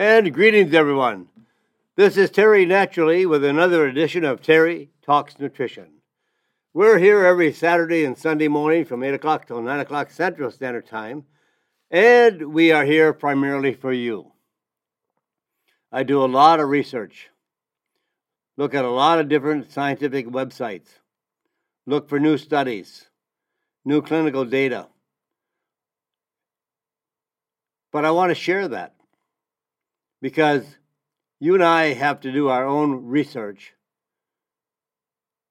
And greetings, everyone. This is Terry Naturally with another edition of Terry Talks Nutrition. We're here every Saturday and Sunday morning from 8 o'clock till 9 o'clock Central Standard Time, and we are here primarily for you. I do a lot of research, look at a lot of different scientific websites, look for new studies, new clinical data. But I want to share that because you and I have to do our own research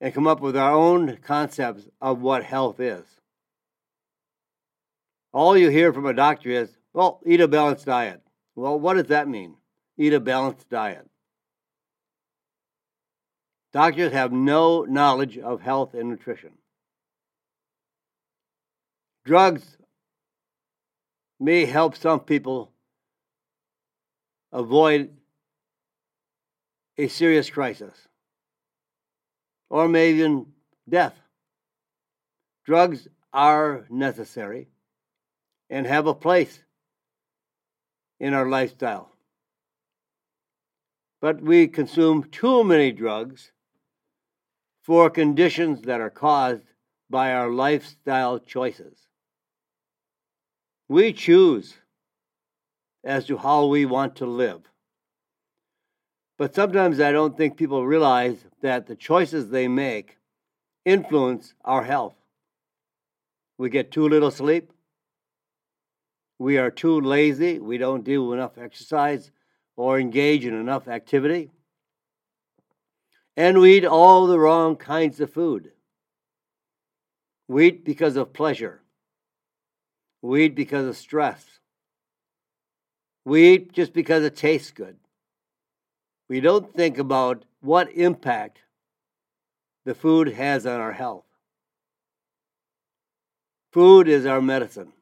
and come up with our own concepts of what health is. All you hear from a doctor is, well, eat a balanced diet. Well, what does that mean? Eat a balanced diet. Doctors have no knowledge of health and nutrition. Drugs may help some people avoid a serious crisis or maybe even death. Drugs are necessary and have a place in our lifestyle. But we consume too many drugs for conditions that are caused by our lifestyle choices. We choose as to how we want to live. But sometimes I don't think people realize that the choices they make influence our health. We get too little sleep. We are too lazy. We don't do enough exercise or engage in enough activity. And we eat all the wrong kinds of food. We eat because of pleasure. We eat because of stress. We eat just because it tastes good. We don't think about what impact the food has on our health. Food is our medicine.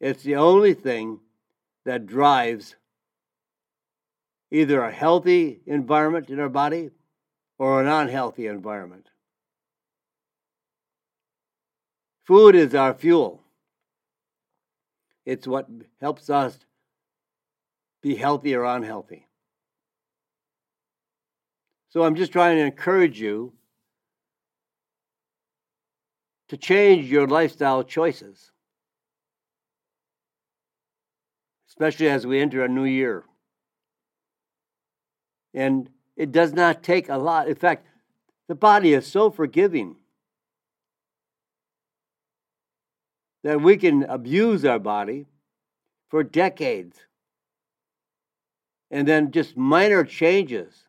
It's the only thing that drives either a healthy environment in our body or an unhealthy environment. Food is our fuel. It's what helps us be healthy or unhealthy. So I'm just trying to encourage you to change your lifestyle choices, especially as we enter a new year. And it does not take a lot. In fact, the body is so forgiving that we can abuse our body for decades and then just minor changes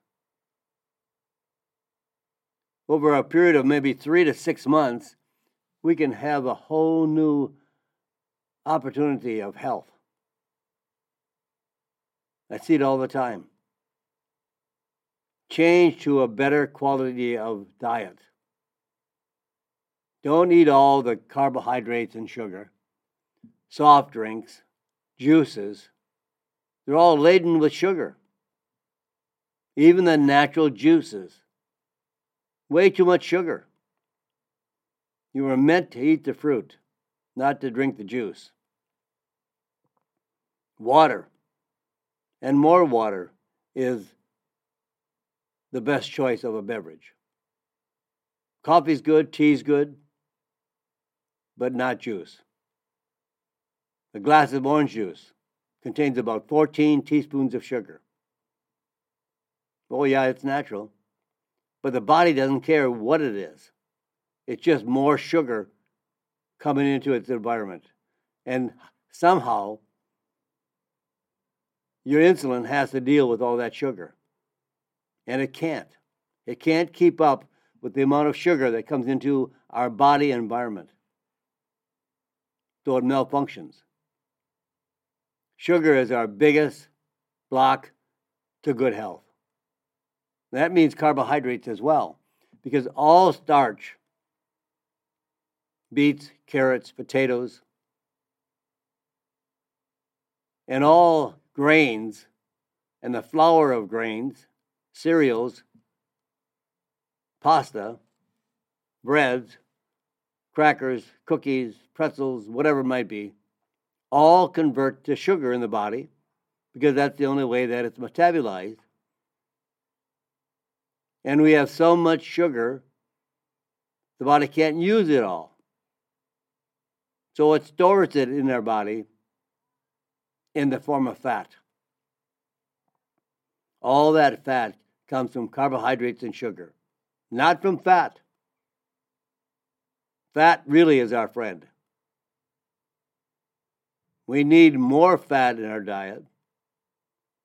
over a period of maybe three to six months, we can have a whole new opportunity of health. I see it all the time. Change to a better quality of diet. Don't eat all the carbohydrates and sugar, soft drinks, juices. They're all laden with sugar. Even the natural juices. Way too much sugar. You were meant to eat the fruit, not to drink the juice. Water and more water is the best choice of a beverage. Coffee's good, tea's good, but not juice. A glass of orange juice contains about 14 teaspoons of sugar. Oh, yeah, it's natural. But the body doesn't care what it is, it's just more sugar coming into its environment. And somehow, your insulin has to deal with all that sugar. And it can't. It can't keep up with the amount of sugar that comes into our body environment. So it malfunctions. Sugar is our biggest block to good health. That means carbohydrates as well, because all starch, beets, carrots, potatoes, and all grains and the flour of grains, cereals, pasta, breads, crackers, cookies, pretzels, whatever it might be, all convert to sugar in the body because that's the only way that it's metabolized. And we have so much sugar, the body can't use it all. So it stores it in our body in the form of fat. All that fat comes from carbohydrates and sugar, not from fat. Fat really is our friend. We need more fat in our diet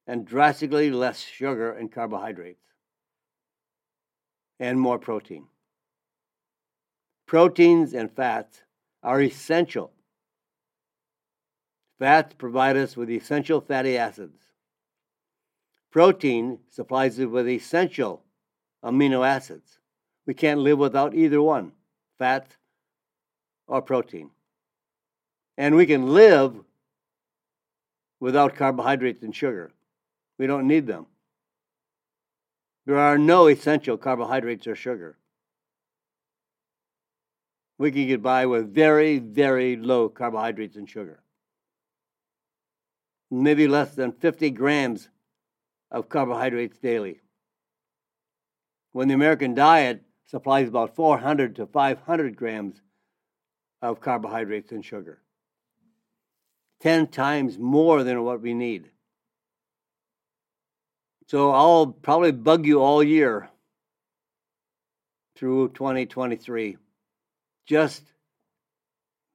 and drastically less sugar and carbohydrates and more protein. Proteins and fats are essential. Fats provide us with essential fatty acids. Protein supplies us with essential amino acids. We can't live without either one fat or protein. And we can live without carbohydrates and sugar. We don't need them. There are no essential carbohydrates or sugar. We can get by with very, very low carbohydrates and sugar. Maybe less than 50 grams of carbohydrates daily. When the American diet supplies about 400 to 500 grams of carbohydrates and sugar. 10 times more than what we need. So I'll probably bug you all year through 2023. Just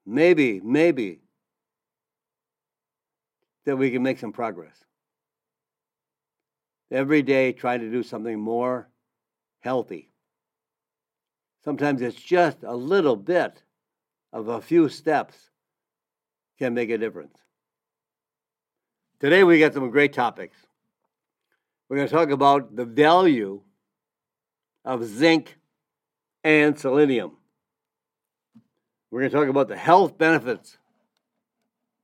maybe, maybe that we can make some progress. Every day, try to do something more healthy. Sometimes it's just a little bit of a few steps can make a difference. Today, we got some great topics. We're going to talk about the value of zinc and selenium. We're going to talk about the health benefits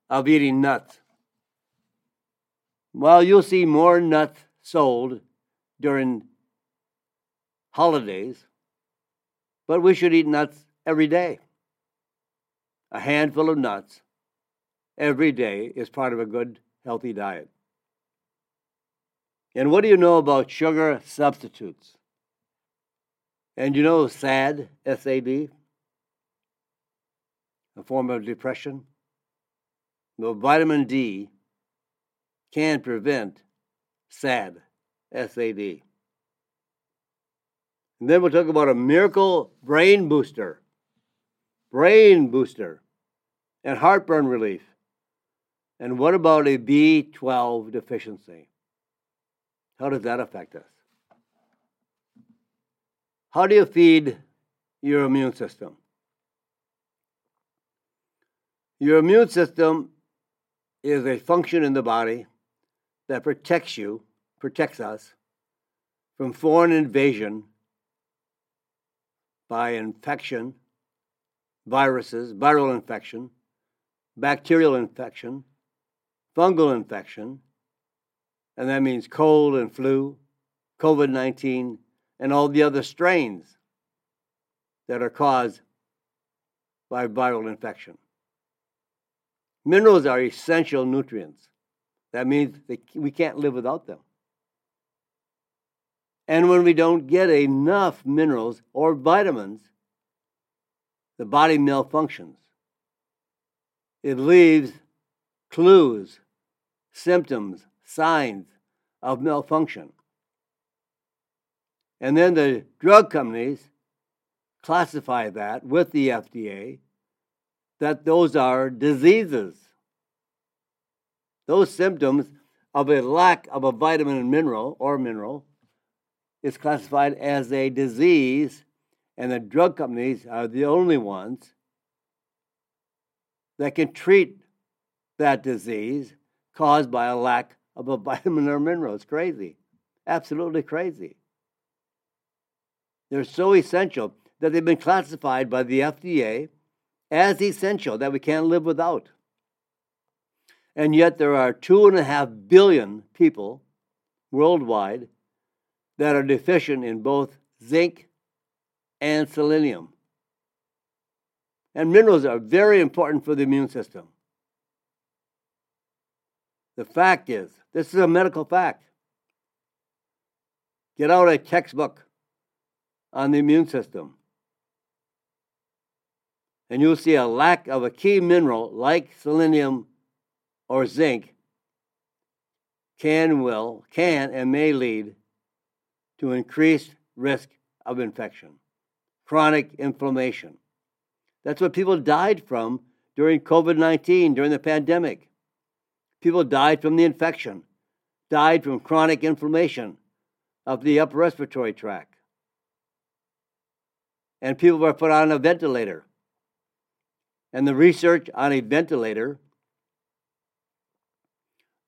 of eating nuts. Well, you'll see more nuts sold during holidays, but we should eat nuts every day. A handful of nuts every day is part of a good, healthy diet. And what do you know about sugar substitutes? And you know SAD, SAD, a form of depression? Well, vitamin D can prevent SAD, SAD. And then we'll talk about a miracle brain booster, brain booster, and heartburn relief. And what about a B12 deficiency? How does that affect us? How do you feed your immune system? Your immune system is a function in the body that protects you, protects us from foreign invasion by infection, viruses, viral infection, bacterial infection, fungal infection, and that means cold and flu, COVID 19, and all the other strains that are caused by viral infection. Minerals are essential nutrients. That means they, we can't live without them. And when we don't get enough minerals or vitamins, the body malfunctions. It leaves clues symptoms, signs of malfunction. And then the drug companies classify that with the FDA that those are diseases. Those symptoms of a lack of a vitamin and mineral or mineral is classified as a disease, and the drug companies are the only ones that can treat that disease caused by a lack of a vitamin or mineral. It's crazy. Absolutely crazy. They're so essential that they've been classified by the FDA as essential that we can't live without. And yet there are two and a half billion people worldwide that are deficient in both zinc and selenium. And minerals are very important for the immune system. The fact is, this is a medical fact. Get out a textbook on the immune system, and you'll see a lack of a key mineral like selenium or zinc can will can and may lead to increased risk of infection, chronic inflammation. That's what people died from during COVID 19, during the pandemic. People died from the infection, died from chronic inflammation of the upper respiratory tract. And people were put on a ventilator. And the research on a ventilator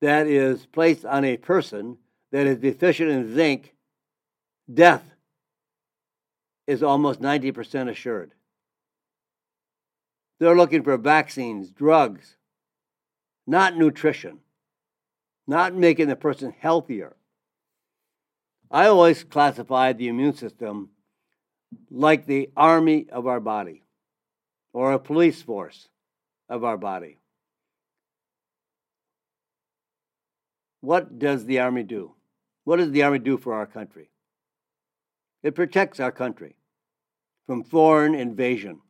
that is placed on a person that is deficient in zinc, death is almost 90% assured. They're looking for vaccines, drugs, not nutrition, not making the person healthier. I always classify the immune system like the army of our body or a police force of our body. What does the army do? What does the army do for our country? It protects our country from foreign invasion.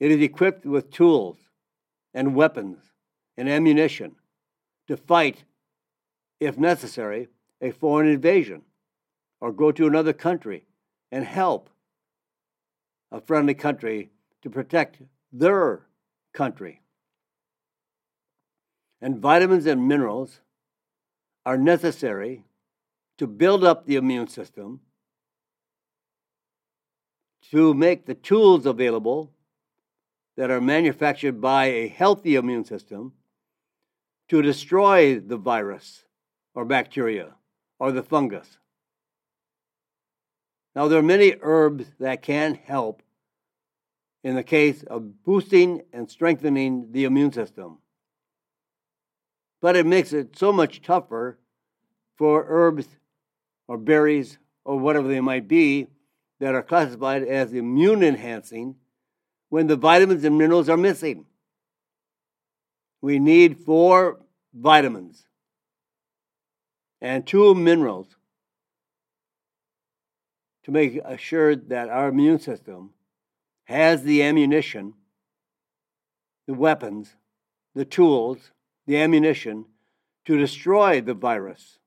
It is equipped with tools and weapons and ammunition to fight, if necessary, a foreign invasion or go to another country and help a friendly country to protect their country. And vitamins and minerals are necessary to build up the immune system, to make the tools available that are manufactured by a healthy immune system to destroy the virus or bacteria or the fungus. Now, there are many herbs that can help in the case of boosting and strengthening the immune system. But it makes it so much tougher for herbs or berries or whatever they might be that are classified as immune enhancing when the vitamins and minerals are missing. We need four vitamins and two minerals to make assured that our immune system has the ammunition, the weapons, the tools, the ammunition to destroy the virus.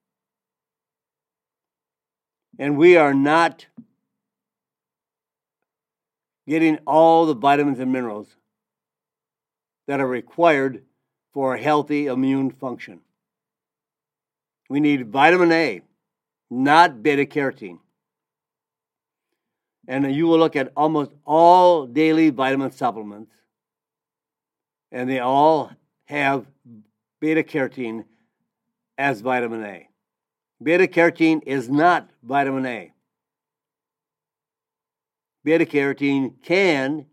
And we are not getting all the vitamins and minerals that are required for healthy immune function. We need vitamin A, not beta carotene. And you will look at almost all daily vitamin supplements, and they all have beta carotene as vitamin A. Beta carotene is not vitamin A. Beta carotene can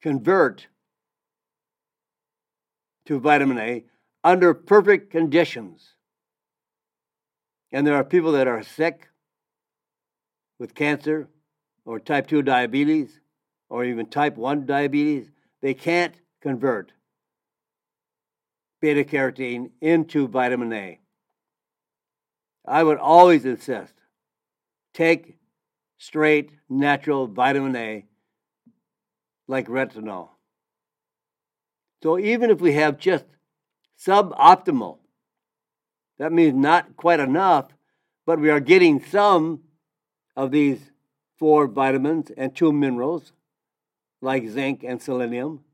convert to vitamin A under perfect conditions. And there are people that are sick with cancer or type 2 diabetes or even type 1 diabetes. They can't convert beta carotene into vitamin A. I would always insist take straight natural vitamin A like retinol. So even if we have just suboptimal that means not quite enough, but we are getting some of these four vitamins and two minerals, like zinc and selenium,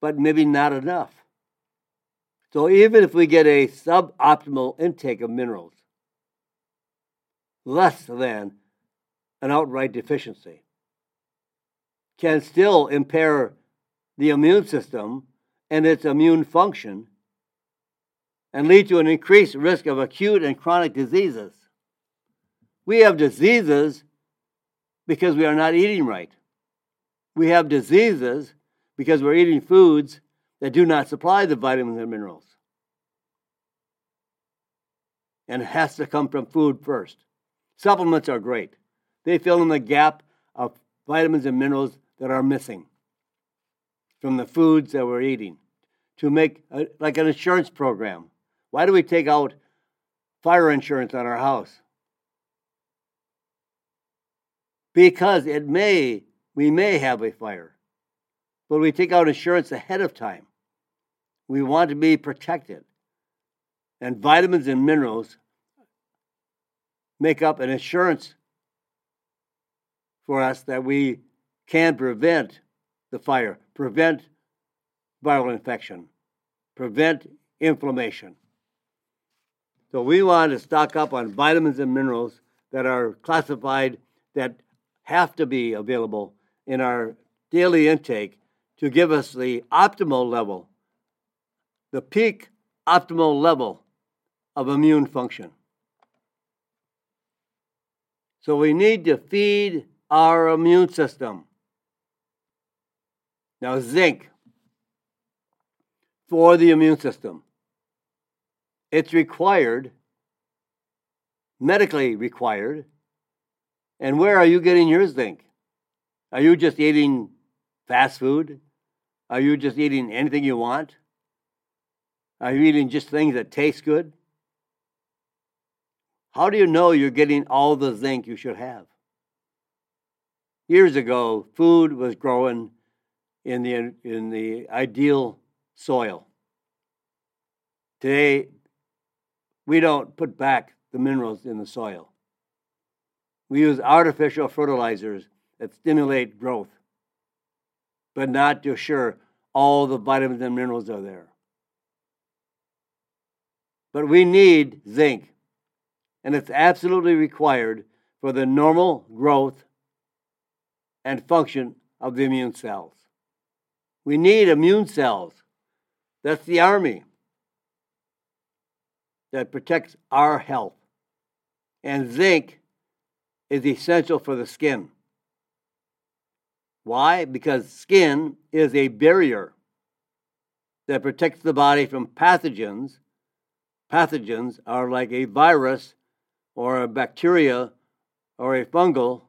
but maybe not enough. So even if we get a suboptimal intake of minerals, less than an outright deficiency, can still impair the immune system and its immune function and lead to an increased risk of acute and chronic diseases. We have diseases because we are not eating right. We have diseases because we're eating foods that do not supply the vitamins and minerals. And it has to come from food first. Supplements are great, they fill in the gap of vitamins and minerals that are missing from the foods that we're eating to make a, like an insurance program. Why do we take out fire insurance on our house? Because it may, we may have a fire, but we take out insurance ahead of time. We want to be protected. And vitamins and minerals make up an insurance for us that we can prevent the fire, prevent viral infection, prevent inflammation. So we want to stock up on vitamins and minerals that are classified that have to be available in our daily intake to give us the optimal level, the peak optimal level of immune function. So we need to feed our immune system. Now, zinc for the immune system. It's required, medically required. And where are you getting your zinc? Are you just eating fast food? Are you just eating anything you want? Are you eating just things that taste good? How do you know you're getting all the zinc you should have? Years ago, food was growing in the, in the ideal soil. Today, we don't put back the minerals in the soil. We use artificial fertilizers that stimulate growth, but not to assure all the vitamins and minerals are there. But we need zinc, and it's absolutely required for the normal growth and function of the immune cells. We need immune cells. That's the army that protects our health. And zinc is essential for the skin. Why? Because skin is a barrier that protects the body from pathogens. Pathogens are like a virus or a bacteria or a fungal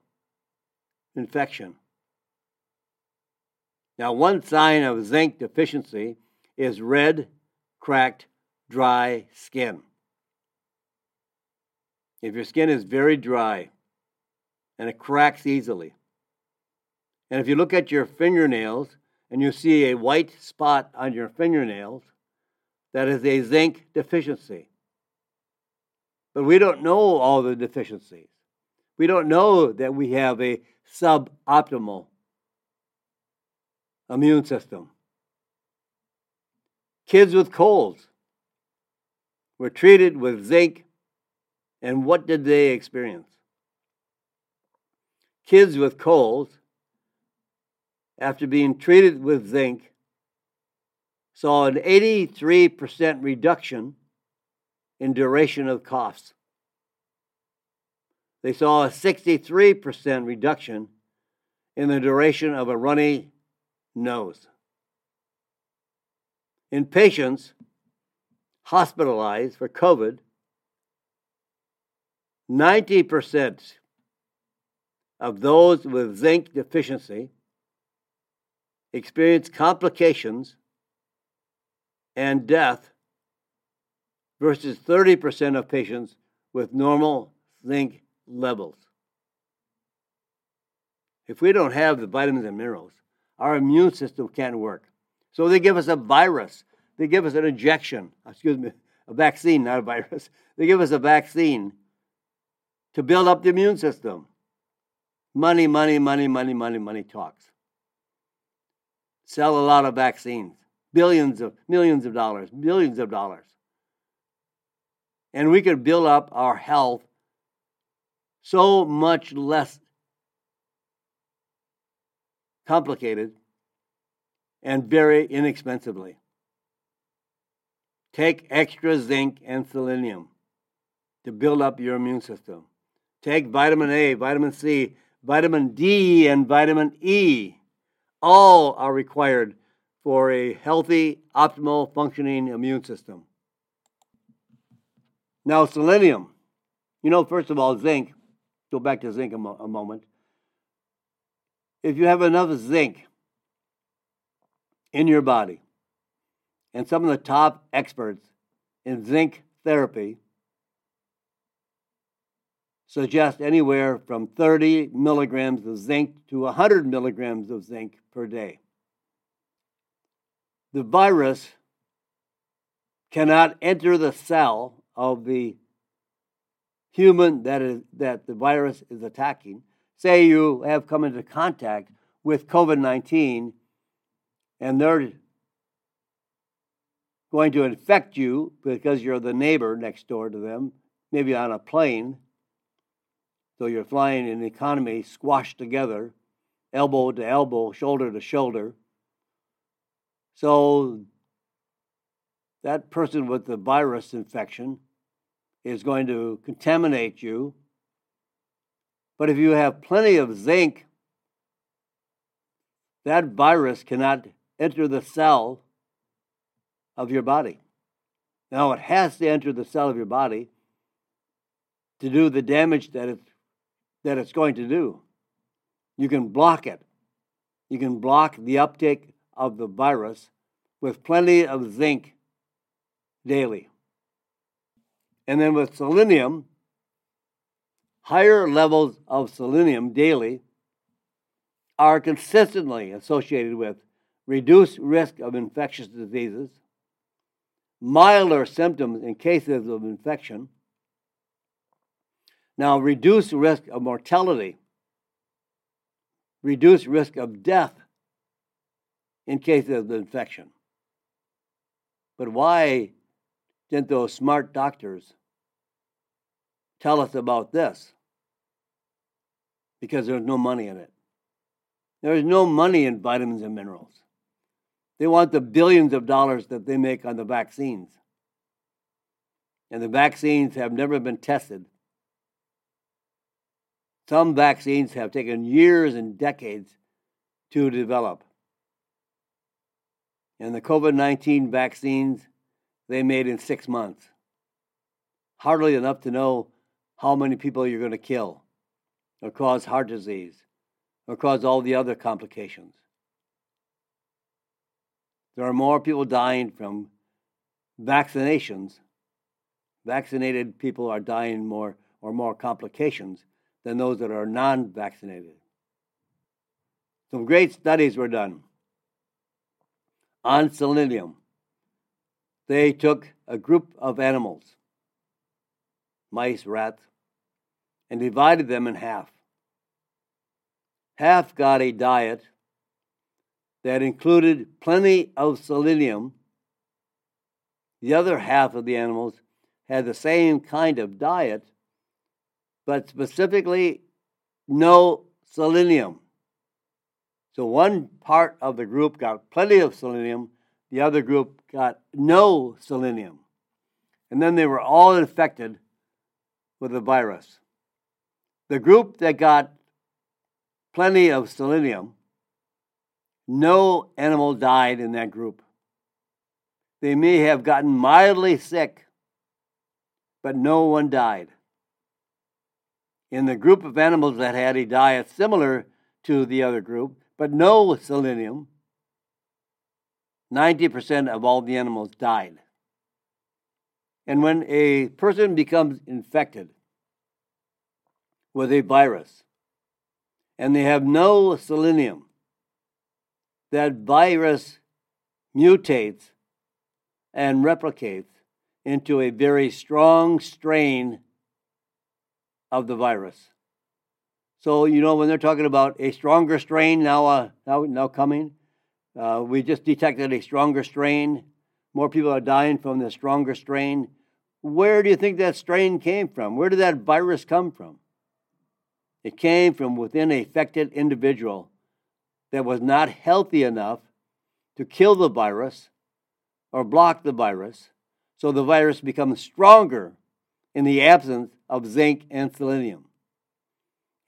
infection. Now, one sign of zinc deficiency is red, cracked, dry skin. If your skin is very dry and it cracks easily, and if you look at your fingernails and you see a white spot on your fingernails, that is a zinc deficiency. But we don't know all the deficiencies. We don't know that we have a suboptimal immune system. Kids with colds were treated with zinc, and what did they experience? Kids with colds, after being treated with zinc, saw an 83% reduction in duration of coughs. They saw a 63% reduction in the duration of a runny nose. In patients hospitalized for COVID, 90% of those with zinc deficiency experience complications and death versus 30% of patients with normal zinc levels. If we don't have the vitamins and minerals, our immune system can't work. So they give us a virus. They give us an injection, excuse me, a vaccine, not a virus. They give us a vaccine to build up the immune system. Money, money, money, money, money, money talks. Sell a lot of vaccines, billions of, millions of dollars, billions of dollars. And we could build up our health so much less complicated, and very inexpensively. Take extra zinc and selenium to build up your immune system. Take vitamin A, vitamin C, vitamin D, and vitamin E. All are required for a healthy, optimal functioning immune system. Now, selenium. You know, first of all, zinc. Go back to zinc a, mo- a moment if you have enough zinc in your body, and some of the top experts in zinc therapy suggest anywhere from 30 milligrams of zinc to 100 milligrams of zinc per day. The virus cannot enter the cell of the human that is that the virus is attacking. Say you have come into contact with COVID-19 and they're going to infect you because you're the neighbor next door to them, maybe on a plane so you're flying in economy squashed together, elbow to elbow, shoulder to shoulder. So that person with the virus infection is going to contaminate you. But if you have plenty of zinc, that virus cannot enter the cell of your body. Now, it has to enter the cell of your body to do the damage that it's that it's going to do. You can block it. You can block the uptake of the virus with plenty of zinc daily. And then with selenium, higher levels of selenium daily are consistently associated with reduced risk of infectious diseases, milder symptoms in cases of infection, now, reduced risk of mortality, reduced risk of death in case of infection. But why didn't those smart doctors tell us about this? Because there's no money in it. There's no money in vitamins and minerals. They want the billions of dollars that they make on the vaccines. And the vaccines have never been tested some vaccines have taken years and decades to develop. And the COVID 19 vaccines they made in six months. Hardly enough to know how many people you're going to kill or cause heart disease or cause all the other complications. There are more people dying from vaccinations. Vaccinated people are dying more or more complications than those that are non vaccinated. Some great studies were done on selenium. They took a group of animals, mice, rats, and divided them in half. Half got a diet that included plenty of selenium. The other half of the animals had the same kind of diet, but specifically no selenium. So one part of the group got plenty of selenium, the other group got no selenium. And then they were all infected with the virus. The group that got plenty of selenium, no animal died in that group. They may have gotten mildly sick, but no one died in the group of animals that had a diet similar to the other group, but no selenium, 90% of all the animals died. And when a person becomes infected with a virus and they have no selenium, that virus mutates and replicates into a very strong strain of the virus. So, you know, when they're talking about a stronger strain now, uh, now, now coming, uh, we just detected a stronger strain. More people are dying from the stronger strain. Where do you think that strain came from? Where did that virus come from? It came from within a affected individual that was not healthy enough to kill the virus or block the virus. So the virus becomes stronger in the absence of zinc and selenium.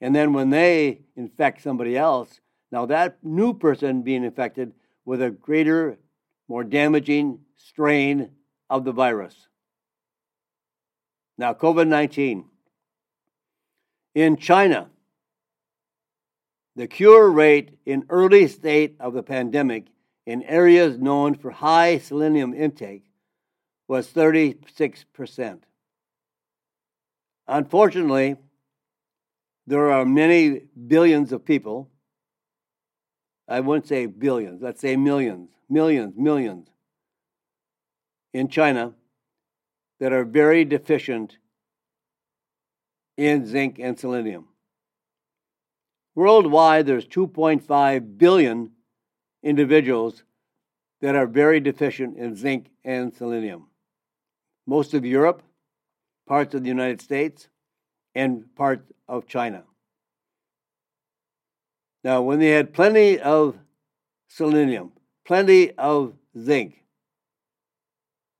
And then when they infect somebody else, now that new person being infected with a greater, more damaging strain of the virus. Now, COVID 19. In China, the cure rate in early state of the pandemic in areas known for high selenium intake was 36%. Unfortunately, there are many billions of people. I wouldn't say billions, let's say millions, millions, millions in China that are very deficient in zinc and selenium. Worldwide, there's 2.5 billion individuals that are very deficient in zinc and selenium. Most of Europe, parts of the United States, and parts of China. Now, when they had plenty of selenium, plenty of zinc,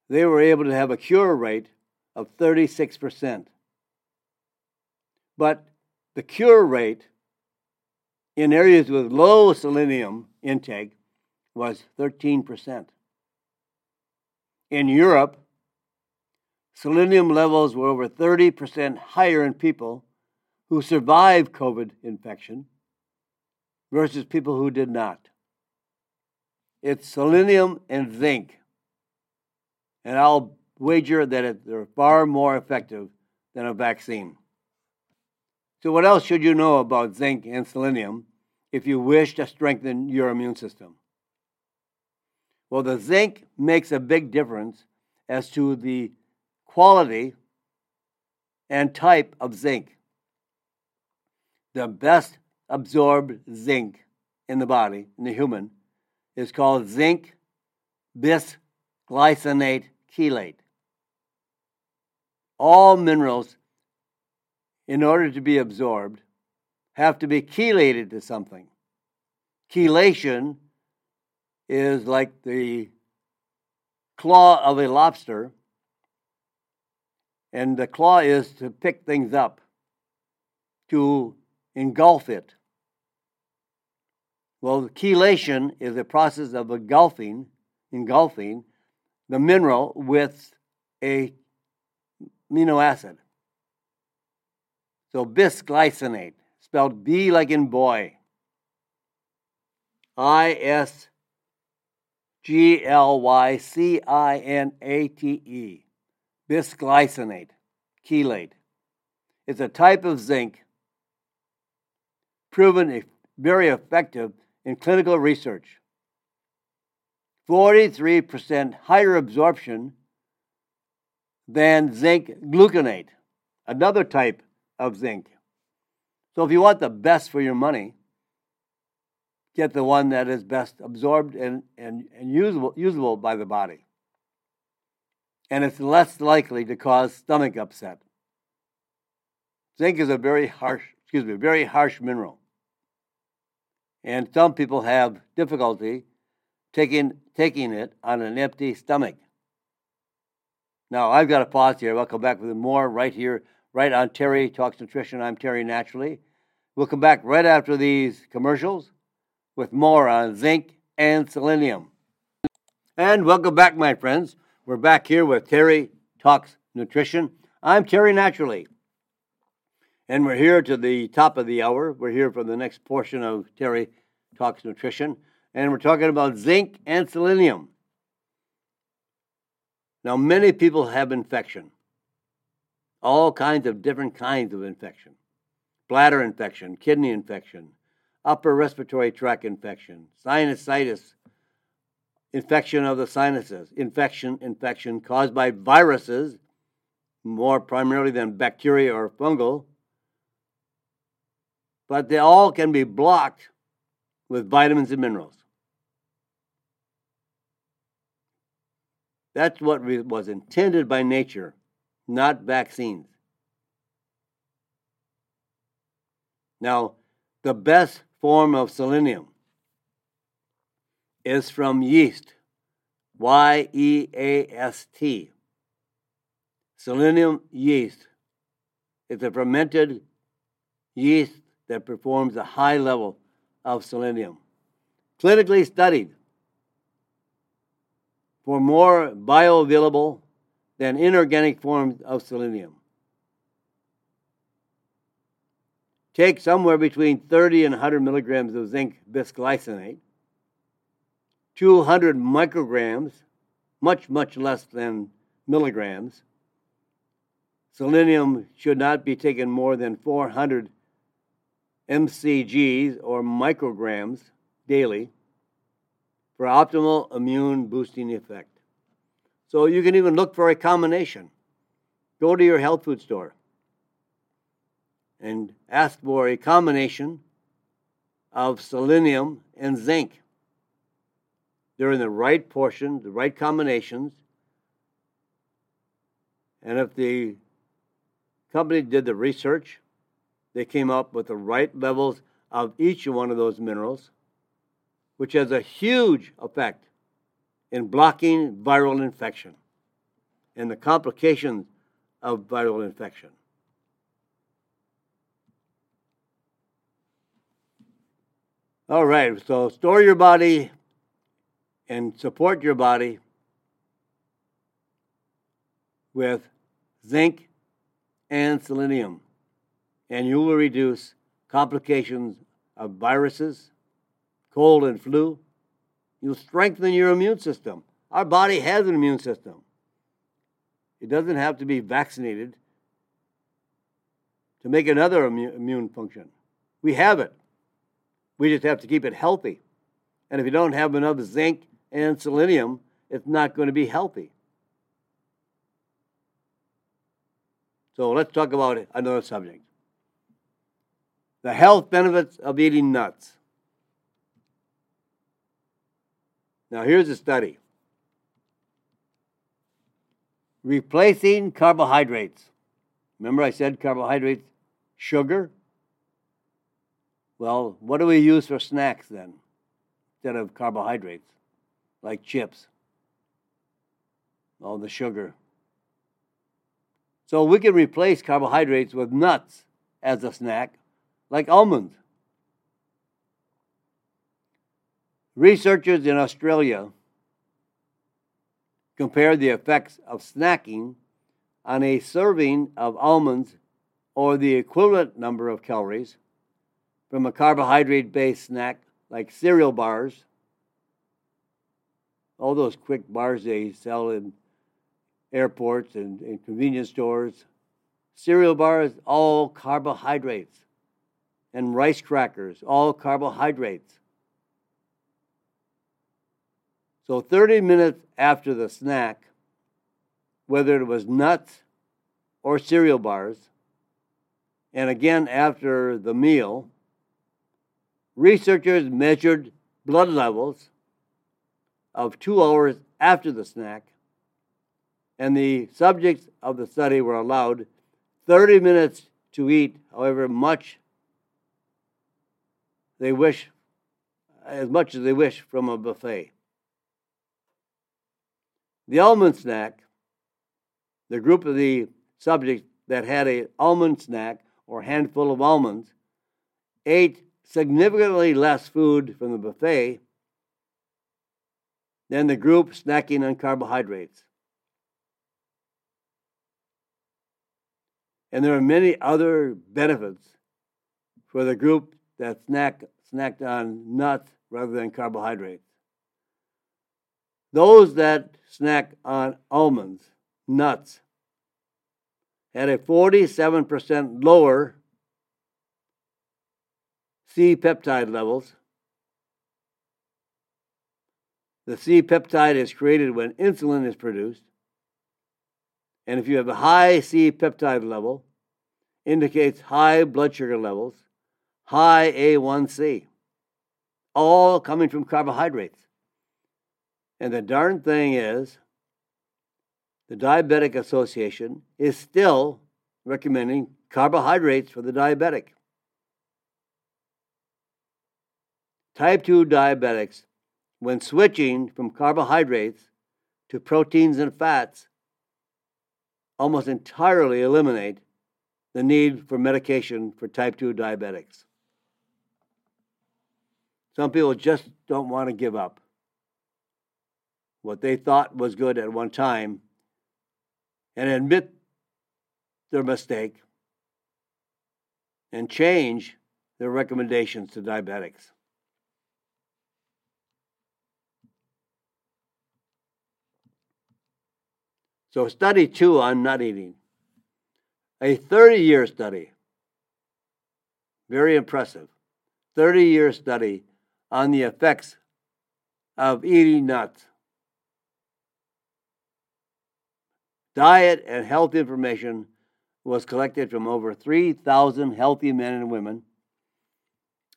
they were able to have a cure rate of 36%. But the cure rate in areas with low selenium intake was 13%. In Europe, selenium levels were over 30% higher in people who survived COVID infection versus people who did not. It's selenium and zinc. And I'll wager that they're far more effective than a vaccine. So, what else should you know about zinc and selenium if you wish to strengthen your immune system? Well, the zinc makes a big difference as to the quality and type of zinc. The best absorbed zinc in the body, in the human, is called zinc bisglycinate chelate. All minerals in order to be absorbed, have to be chelated to something. Chelation is like the claw of a lobster, and the claw is to pick things up, to engulf it. Well, chelation is a process of engulfing, engulfing the mineral with a amino acid. So bisglycinate, spelled B like in boy. I S G L Y C I N A T E. Bisglycinate, chelate. It's a type of zinc proven very effective in clinical research. 43% higher absorption than zinc gluconate, another type of zinc. So if you want the best for your money, get the one that is best absorbed and, and, and usable, usable by the body. And it's less likely to cause stomach upset. Zinc is a very harsh, excuse me, very harsh mineral. And some people have difficulty taking, taking it on an empty stomach. Now, I've got to pause here. I'll come back with more right here right on Terry Talks Nutrition. I'm Terry Naturally. We'll come back right after these commercials with more on zinc and selenium. And welcome back, my friends. We're back here with Terry Talks Nutrition. I'm Terry Naturally. And we're here to the top of the hour. We're here for the next portion of Terry Talks Nutrition. And we're talking about zinc and selenium. Now, many people have infection all kinds of different kinds of infection bladder infection, kidney infection, upper respiratory tract infection, sinusitis, infection of the sinuses, infection, infection caused by viruses, more primarily than bacteria or fungal, but they all can be blocked with vitamins and minerals. That's what was intended by nature not vaccines. Now, the best form of selenium is from yeast, Y E A S T. Selenium yeast is a fermented yeast that performs a high level of selenium. Clinically studied for more bioavailable than inorganic forms of selenium. Take somewhere between 30 and 100 milligrams of zinc bisglycinate 200 micrograms, much, much less than milligrams. Selenium should not be taken more than 400 mcgs or micrograms daily for optimal immune boosting effect. So you can even look for a combination. Go to your health food store and ask for a combination of selenium and zinc. They're in the right portion, the right combinations. And if the company did the research, they came up with the right levels of each one of those minerals, which has a huge effect in blocking viral infection and the complications of viral infection. All right, so store your body and support your body with zinc and selenium, and you will reduce complications of viruses, cold and flu. You'll strengthen your immune system. Our body has an immune system. It doesn't have to be vaccinated to make another immune function. We have it. We just have to keep it healthy. And if you don't have enough zinc and selenium, it's not going to be healthy. So let's talk about another subject the health benefits of eating nuts. Now, here's a study replacing carbohydrates. Remember, I said carbohydrates, sugar? Well, what do we use for snacks then instead of carbohydrates, like chips? All the sugar. So we can replace carbohydrates with nuts as a snack, like almonds. Researchers in Australia compared the effects of snacking on a serving of almonds or the equivalent number of calories from a carbohydrate based snack like cereal bars, all those quick bars they sell in airports and, and convenience stores. Cereal bars, all carbohydrates. And rice crackers, all carbohydrates. So 30 minutes after the snack, whether it was nuts or cereal bars, and again after the meal, researchers measured blood levels of two hours after the snack, and the subjects of the study were allowed 30 minutes to eat however much they wish, as much as they wish from a buffet. The almond snack, the group of the subjects that had a almond snack or handful of almonds, ate significantly less food from the buffet than the group snacking on carbohydrates. And there are many other benefits for the group that snack, snacked on nuts rather than carbohydrates. Those that snack on almonds, nuts, had a 47% lower C peptide levels. The C peptide is created when insulin is produced. And if you have a high C peptide level, indicates high blood sugar levels, high A1C, all coming from carbohydrates. And the darn thing is, the Diabetic Association is still recommending carbohydrates for the diabetic. Type 2 diabetics, when switching from carbohydrates to proteins and fats, almost entirely eliminate the need for medication for type 2 diabetics. Some people just don't want to give up what they thought was good at one time and admit their mistake and change their recommendations to diabetics. So, study two on not eating, a 30 year study, very impressive, 30 year study on the effects of eating nuts. Diet and health information was collected from over 3,000 healthy men and women,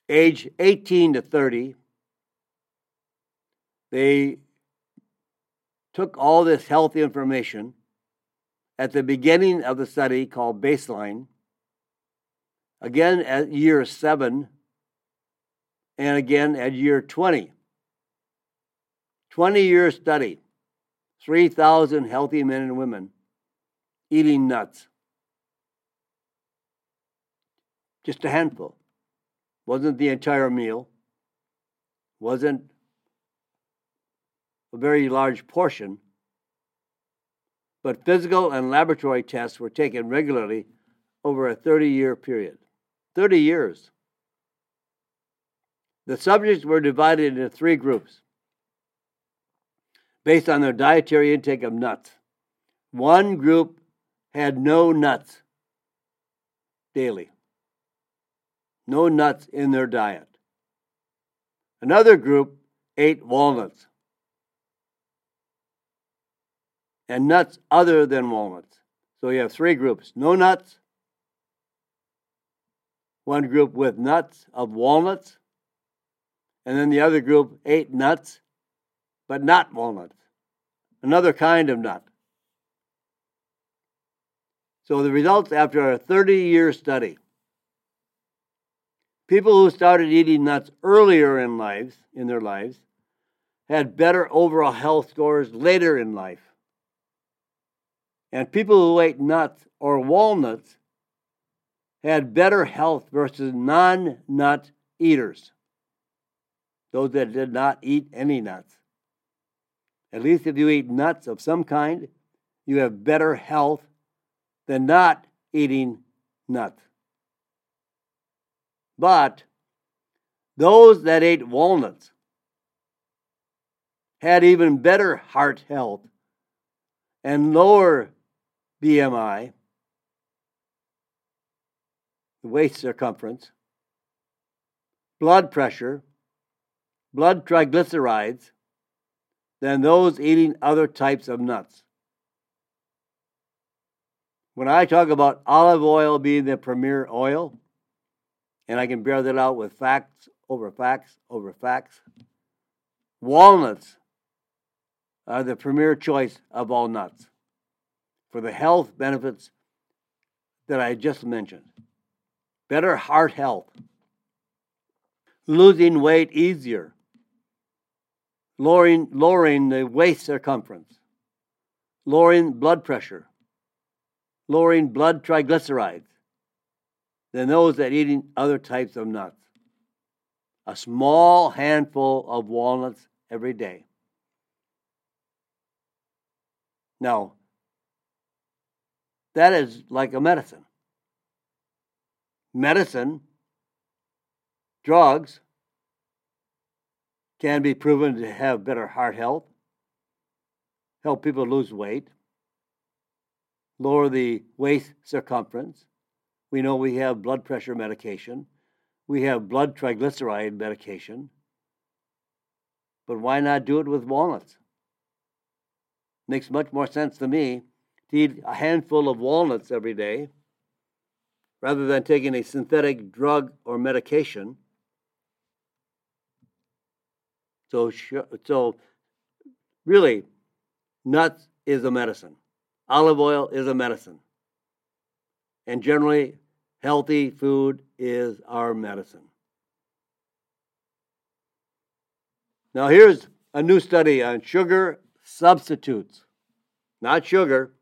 age 18 to 30. They took all this health information at the beginning of the study called baseline, again at year seven, and again at year 20. 20 year study, 3,000 healthy men and women eating nuts. Just a handful. Wasn't the entire meal, wasn't a very large portion, but physical and laboratory tests were taken regularly over a 30 year period. 30 years. The subjects were divided into three groups based on their dietary intake of nuts. One group had no nuts daily, no nuts in their diet. Another group ate walnuts and nuts other than walnuts. So you have three groups no nuts, one group with nuts of walnuts, and then the other group ate nuts but not walnuts another kind of nut. So the results after a 30 year study. People who started eating nuts earlier in lives, in their lives, had better overall health scores later in life. And people who ate nuts or walnuts had better health versus non nut eaters, those that did not eat any nuts. At least if you eat nuts of some kind, you have better health than not eating nuts. But those that ate walnuts had even better heart health and lower BMI, waist circumference, blood pressure, blood triglycerides, than those eating other types of nuts. When I talk about olive oil being the premier oil, and I can bear that out with facts over facts over facts, walnuts are the premier choice of all nuts for the health benefits that I just mentioned. Better heart health, losing weight easier, lowering, lowering the waist circumference, lowering blood pressure, lowering blood triglycerides than those that eating other types of nuts. A small handful of walnuts every day. Now, that is like a medicine. Medicine, drugs, can be proven to have better heart health, help people lose weight, lower the waist circumference. We know we have blood pressure medication, we have blood triglyceride medication. But why not do it with walnuts? Makes much more sense to me to eat a handful of walnuts every day rather than taking a synthetic drug or medication so, so really, nuts is a medicine. Olive oil is a medicine. And generally, healthy food is our medicine. Now, here's a new study on sugar substitutes. Not sugar,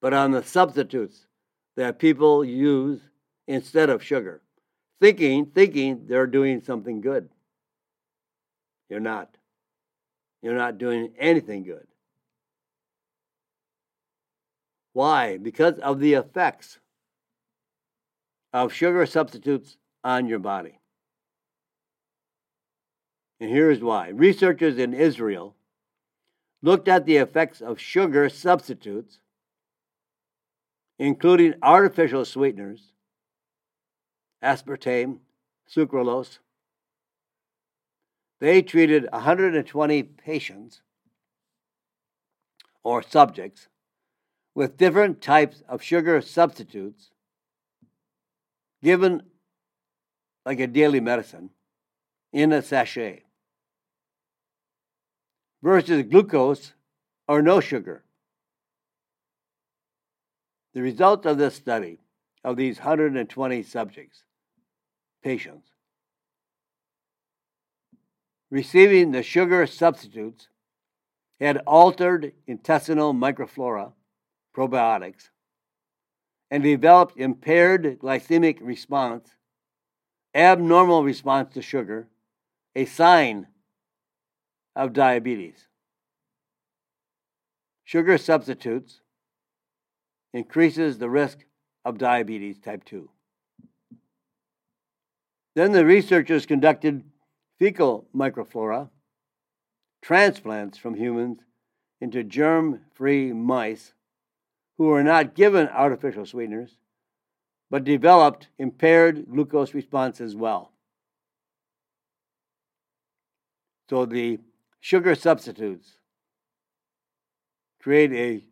but on the substitutes that people use instead of sugar. Thinking, thinking they're doing something good. You're not. You're not doing anything good. Why? Because of the effects of sugar substitutes on your body. And here's why. Researchers in Israel looked at the effects of sugar substitutes, including artificial sweeteners, aspartame, sucralose. They treated 120 patients or subjects with different types of sugar substitutes given like a daily medicine in a sachet versus glucose or no sugar. The result of this study of these 120 subjects, patients, receiving the sugar substitutes had altered intestinal microflora, probiotics, and developed impaired glycemic response, abnormal response to sugar, a sign of diabetes. Sugar substitutes increases the risk of diabetes type 2. Then the researchers conducted fecal microflora transplants from humans into germ free mice who were not given artificial sweeteners but developed impaired glucose response as well. So the sugar substitutes create a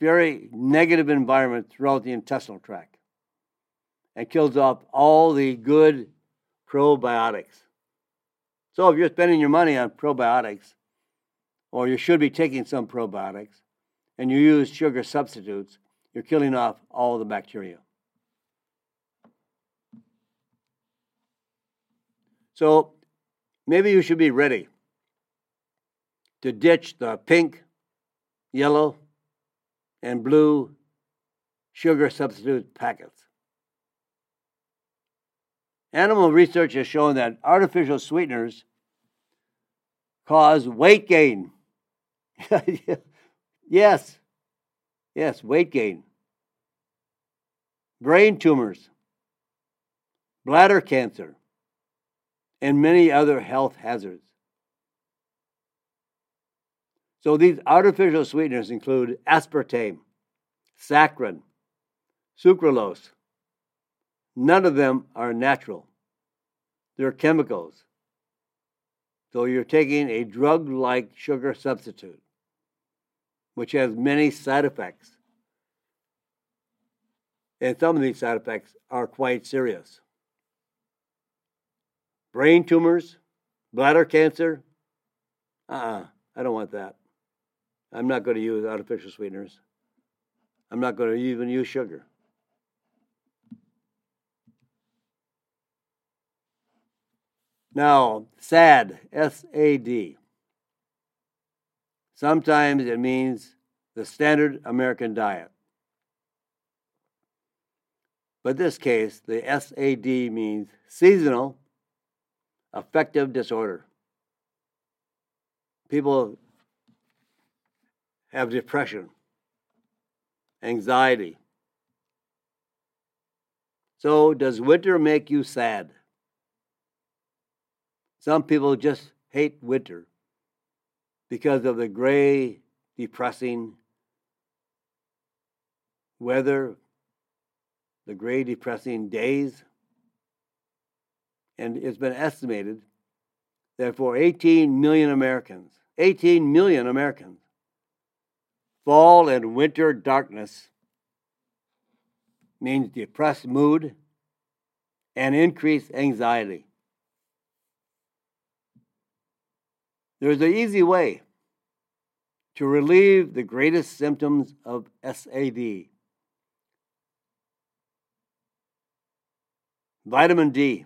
very negative environment throughout the intestinal tract and kills off all the good probiotics. So if you're spending your money on probiotics, or you should be taking some probiotics, and you use sugar substitutes, you're killing off all the bacteria. So maybe you should be ready to ditch the pink, yellow, and blue sugar substitute packets. Animal research has shown that artificial sweeteners cause weight gain. yes, yes, weight gain. Brain tumors, bladder cancer, and many other health hazards. So these artificial sweeteners include aspartame, saccharin, sucralose. None of them are natural. They're chemicals. So you're taking a drug like sugar substitute, which has many side effects. And some of these side effects are quite serious. Brain tumors, bladder cancer. Uh uh-uh, uh I don't want that. I'm not going to use artificial sweeteners. I'm not going to even use sugar. Now, SAD, S A D. Sometimes it means the standard American diet. But this case, the SAD means seasonal affective disorder. People have depression, anxiety. So, does winter make you sad? Some people just hate winter because of the gray, depressing weather, the gray, depressing days. And it's been estimated that for 18 million Americans, 18 million Americans, Fall and winter darkness means depressed mood and increased anxiety. There's an easy way to relieve the greatest symptoms of SAD. Vitamin D,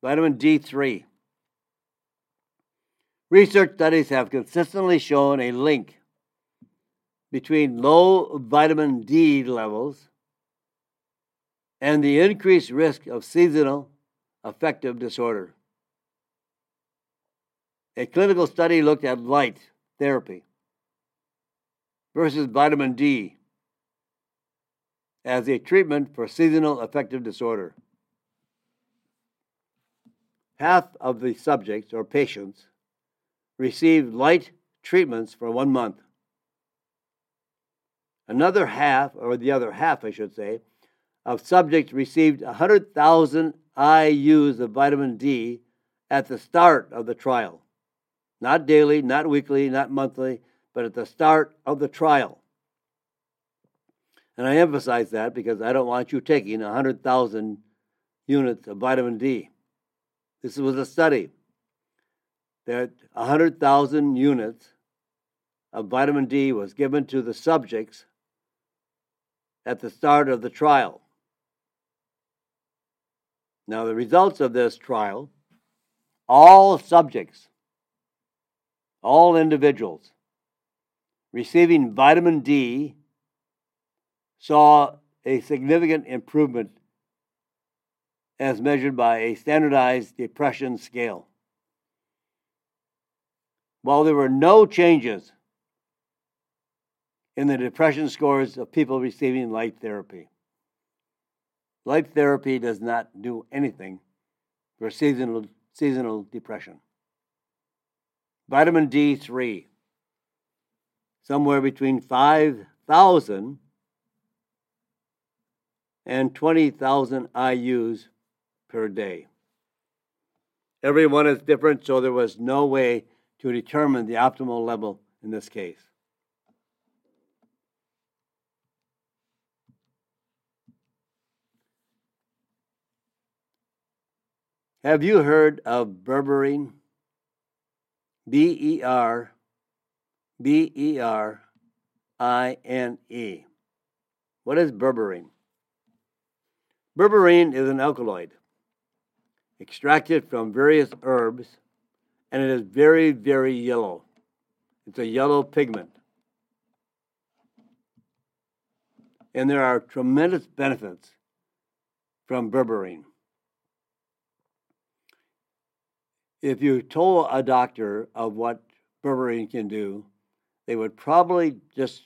vitamin D3. Research studies have consistently shown a link between low vitamin D levels and the increased risk of seasonal affective disorder. A clinical study looked at light therapy versus vitamin D as a treatment for seasonal affective disorder. Half of the subjects or patients received light treatments for one month. Another half, or the other half, I should say, of subjects received 100,000 IUs of vitamin D at the start of the trial. Not daily, not weekly, not monthly, but at the start of the trial. And I emphasize that because I don't want you taking 100,000 units of vitamin D. This was a study that 100,000 units of vitamin D was given to the subjects at the start of the trial. Now, the results of this trial all subjects, all individuals receiving vitamin D saw a significant improvement as measured by a standardized depression scale. While there were no changes in the depression scores of people receiving light therapy. Light therapy does not do anything for seasonal, seasonal depression. Vitamin D3, somewhere between 5,000 and 20,000 IUs per day. Everyone is different, so there was no way to determine the optimal level in this case. Have you heard of berberine? B E R B E R I N E. What is berberine? Berberine is an alkaloid extracted from various herbs and it is very, very yellow. It's a yellow pigment. And there are tremendous benefits from berberine. If you told a doctor of what berberine can do, they would probably just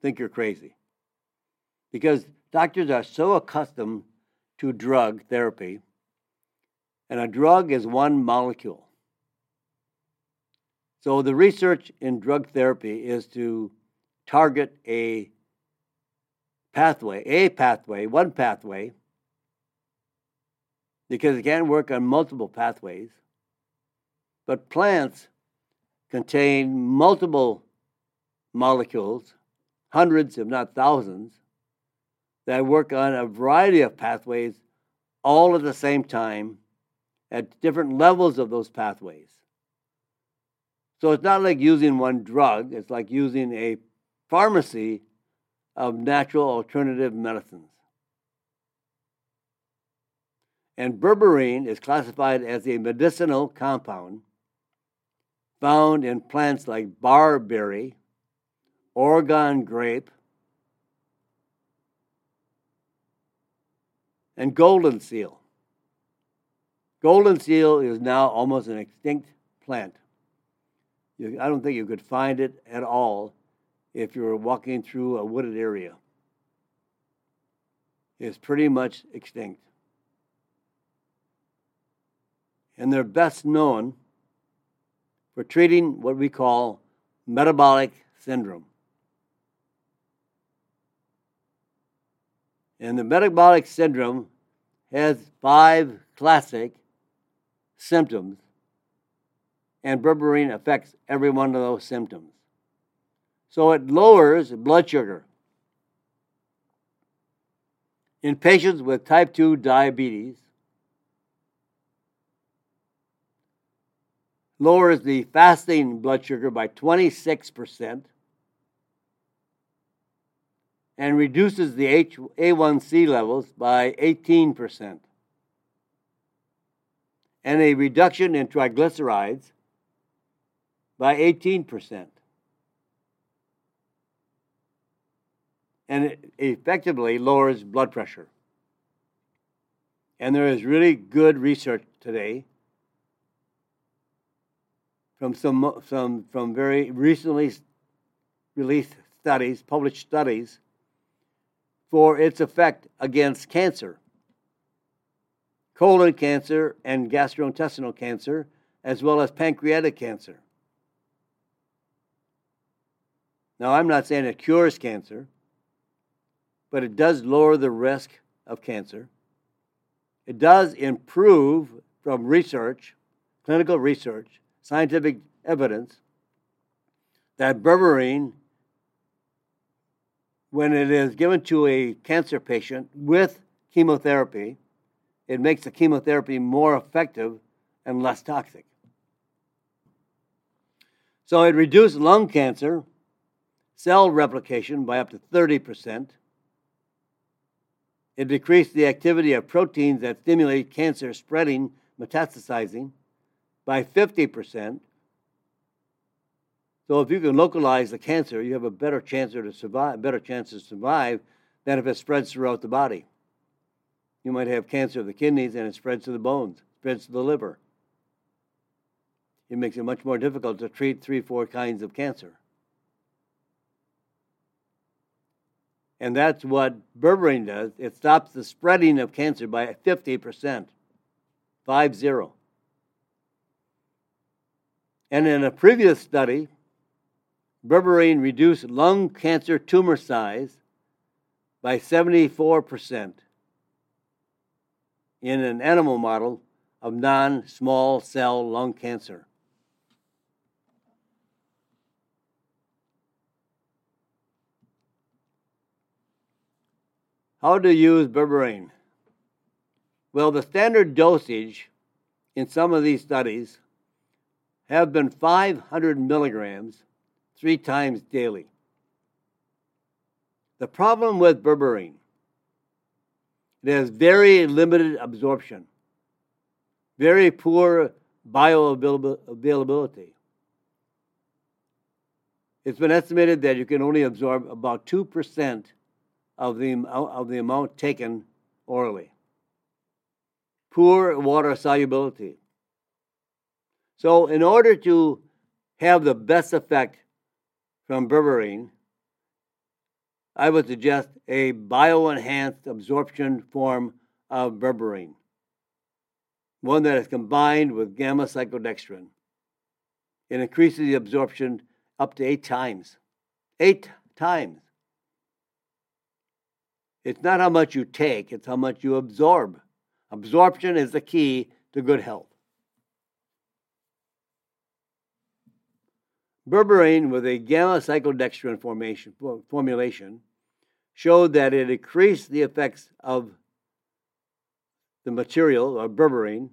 think you're crazy. Because doctors are so accustomed to drug therapy and a drug is one molecule. So the research in drug therapy is to target a pathway, a pathway, one pathway, because it can work on multiple pathways. But plants contain multiple molecules, hundreds, if not thousands, that work on a variety of pathways all at the same time at different levels of those pathways. So it's not like using one drug, it's like using a pharmacy of natural alternative medicines. And berberine is classified as a medicinal compound found in plants like barberry, Oregon grape, and golden seal. Golden seal is now almost an extinct plant. You, I don't think you could find it at all if you were walking through a wooded area. It's pretty much extinct. And they're best known for treating what we call metabolic syndrome. And the metabolic syndrome has five classic symptoms, and berberine affects every one of those symptoms. So it lowers blood sugar. In patients with type 2 diabetes, lowers the fasting blood sugar by 26% and reduces the A1C levels by 18% and a reduction in triglycerides by 18%. And it effectively lowers blood pressure. And there is really good research today from some, some from very recently released studies, published studies, for its effect against cancer colon cancer and gastrointestinal cancer, as well as pancreatic cancer. Now, I'm not saying it cures cancer, but it does lower the risk of cancer. It does improve from research, clinical research, scientific evidence that berberine, when it is given to a cancer patient with chemotherapy, it makes the chemotherapy more effective and less toxic. So it reduced lung cancer cell replication by up to 30%. It decreased the activity of proteins that stimulate cancer spreading, metastasizing by 50%. So if you can localize the cancer, you have a better chance to survive, better chance to survive than if it spreads throughout the body. You might have cancer of the kidneys and it spreads to the bones, spreads to the liver it makes it much more difficult to treat three, four kinds of cancer. And that's what berberine does. It stops the spreading of cancer by 50%. Five zero. And in a previous study, berberine reduced lung cancer tumor size by 74% in an animal model of non small cell lung cancer. How to use berberine? Well, the standard dosage in some of these studies have been 500 milligrams three times daily. The problem with berberine, it has very limited absorption, very poor bioavailability. It's been estimated that you can only absorb about 2% of the, of the amount taken orally. Poor water solubility. So, in order to have the best effect from berberine, I would suggest a bioenhanced absorption form of berberine, one that is combined with gamma cyclodextrin. It increases the absorption up to eight times. Eight times. It's not how much you take, it's how much you absorb. Absorption is the key to good health. Berberine with a gamma cyclodextrin formation, formulation showed that it increased the effects of the material, or berberine,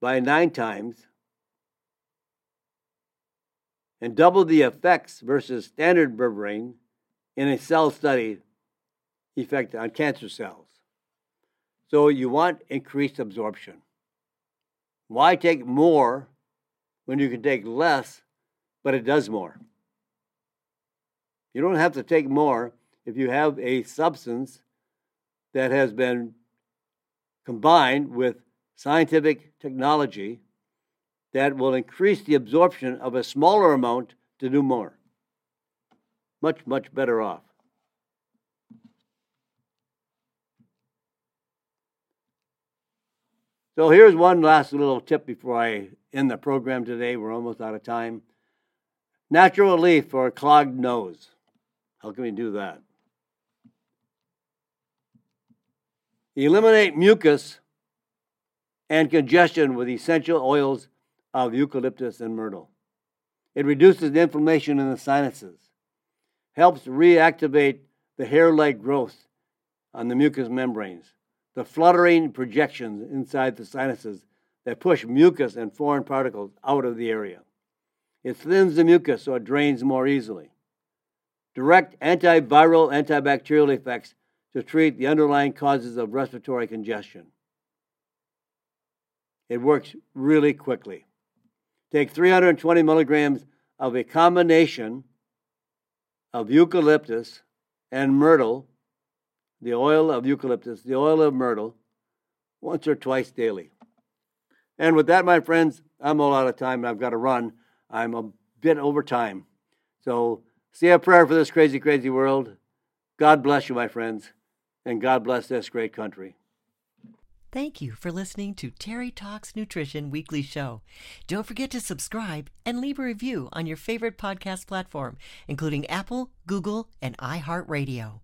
by nine times and doubled the effects versus standard berberine in a cell study effect on cancer cells. So you want increased absorption. Why take more when you can take less, but it does more? You don't have to take more if you have a substance that has been combined with scientific technology that will increase the absorption of a smaller amount to do more. Much, much better off. So here's one last little tip before I end the program today. We're almost out of time. Natural relief for a clogged nose. How can we do that? Eliminate mucus and congestion with essential oils of eucalyptus and myrtle. It reduces the inflammation in the sinuses, helps reactivate the hair like growth on the mucous membranes, the fluttering projections inside the sinuses that push mucus and foreign particles out of the area. It thins the mucus so it drains more easily. Direct antiviral, antibacterial effects to treat the underlying causes of respiratory congestion. It works really quickly. Take 320 milligrams of a combination of eucalyptus and myrtle the oil of eucalyptus, the oil of myrtle, once or twice daily. And with that, my friends, I'm all out of time. I've got to run. I'm a bit over time. So, say a prayer for this crazy, crazy world. God bless you, my friends, and God bless this great country. Thank you for listening to Terry Talks Nutrition Weekly Show. Don't forget to subscribe and leave a review on your favorite podcast platform, including Apple, Google, and iHeartRadio.